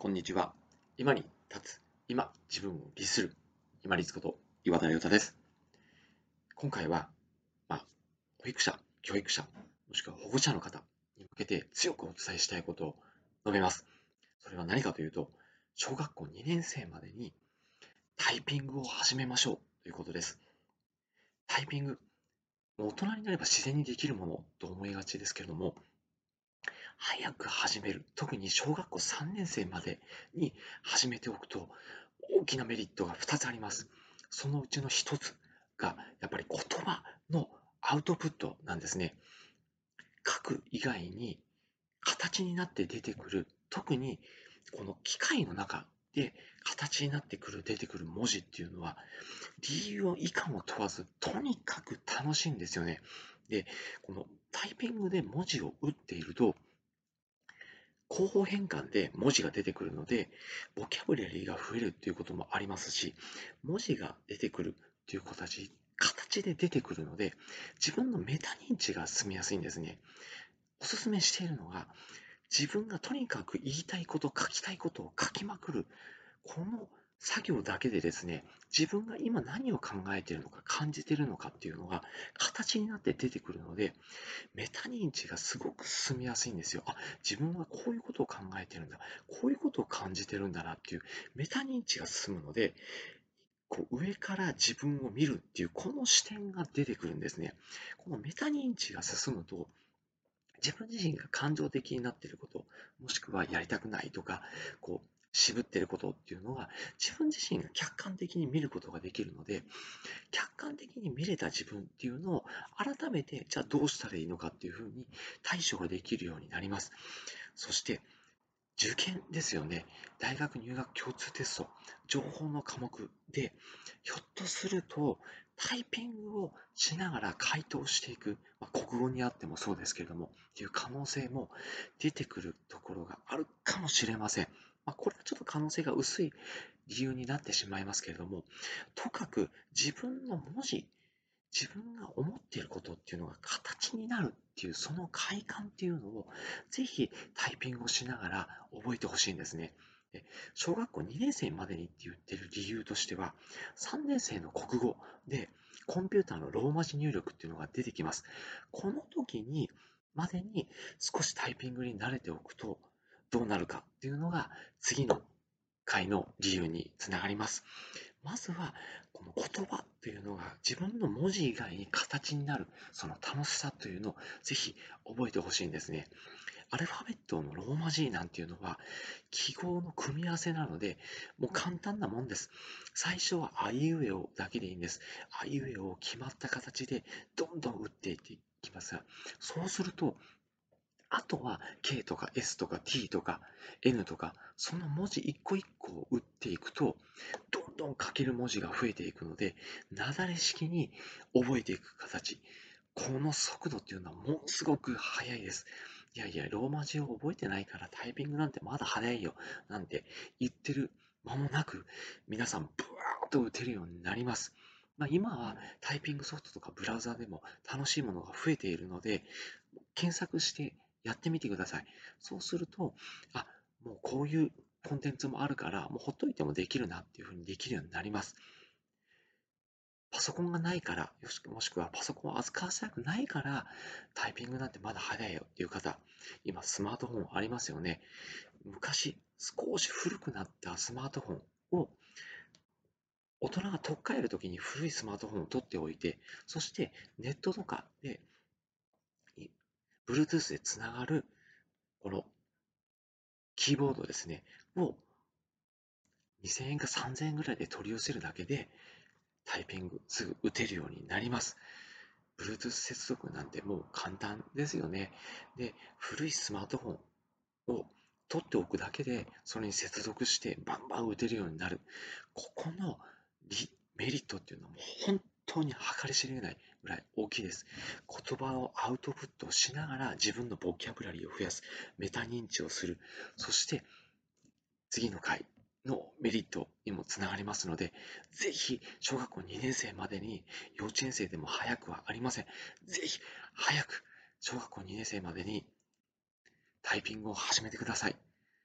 こんにちは。今に立つ、今自分を律する、今立こと岩田亮太です。今回は、まあ、保育者、教育者、もしくは保護者の方に向けて強くお伝えしたいことを述べます。それは何かというと、小学校2年生までにタイピングを始めましょうということです。タイピング、大人になれば自然にできるものと思いがちですけれども、早く始める、特に小学校3年生までに始めておくと、大きなメリットが2つあります。そのうちの1つが、やっぱり言葉のアウトプットなんですね。書く以外に形になって出てくる、特にこの機械の中で形になってくる、出てくる文字っていうのは、理由を以下も問わず、とにかく楽しいんですよね。で、このタイピングで文字を打っていると、広報変換で文字が出てくるので、ボキャブラリーが増えるっていうこともありますし、文字が出てくるっていう形形で出てくるので、自分のメタ認知が進みやすいんですね。おすすめしているのが、自分がとにかく言いたいこと、書きたいことを書きまくる、この作業だけでですね、自分が今何を考えているのか、感じているのかっていうのが形になって出てくるので、メタ認知がすごく進みやすいんですよ。あ、自分はこういうことを考えているんだ、こういうことを感じているんだなっていうメタ認知が進むので、こう上から自分を見るっていうこの視点が出てくるんですね。このメタ認知が進むと、自分自身が感情的になっていること、もしくはやりたくないとか、こう渋ってることっていうのは自分自身が客観的に見ることができるので客観的に見れた自分っていうのを改めてじゃあどうしたらいいのかっていうふうに対処ができるようになります。そして受験ですよね。大学入学共通テスト。情報の科目でひょっとするとタイピングをしながら回答していく、まあ、国語にあってもそうですけれどもっていう可能性も出てくるところがあるかもしれません。まあ、これはちょっと可能性が薄い理由になってしまいますけれども、とかく自分の文字、自分が思っていることっていうのが形になるっていう、その快感っていうのを、ぜひタイピングをしながら覚えてほしいんですね。小学校2年生までにって言ってる理由としては、3年生の国語でコンピューターのローマ字入力っていうのが出てきます。この時にまでに少しタイピングに慣れておくと、どうなるかっていうのが次の回の理由につながります。まずはこの言葉というのが自分の文字以外に形になるその楽しさというのをぜひ覚えてほしいんですね。アルファベットのローマ字なんていうのは記号の組み合わせなのでもう簡単なもんです。最初はあいうえおだけでいいんです。あいうえおを決まった形でどんどん打っていっていきますがそうするとあとは K とか S とか T とか N とかその文字一個一個を打っていくとどんどん書ける文字が増えていくのでなだれ式に覚えていく形。この速度っていうのはものすごく速いです。いやいやローマ字を覚えてないからタイピングなんてまだ早いよ。なんて言ってる間もなく皆さんブワーッと打てるようになります。まあ、今はタイピングソフトとかブラウザでも楽しいものが増えているので検索してやってみてください。そうすると、あ、もうこういうコンテンツもあるから、もうほっといてもできるなっていうふうにできるようになります。パソコンがないから、もしくはパソコンを扱わせたくないから、タイピングなんてまだ早いよっていう方、今スマートフォンありますよね。昔、少し古くなったスマートフォンを大人が取っ替えるときに古いスマートフォンを取っておいて、そしてネットとかで Bluetooth でつながる、このキーボードですね、を2000円か3000円ぐらいで取り寄せるだけで、タイピングすぐ打てるようになります。Bluetooth 接続なんてもう簡単ですよね。で、古いスマートフォンを取っておくだけで、それに接続してバンバン打てるようになる。ここのメリットっていうのはもう本当に計り知れないぐらい大きいです。言葉をアウトプットしながら自分のボキャブラリーを増やす、メタ認知をする、そして次の回のメリットにもつながりますので、ぜひ小学校2年生までに幼稚園生でも早くはありません。ぜひ早く小学校2年生までにタイピングを始めてください。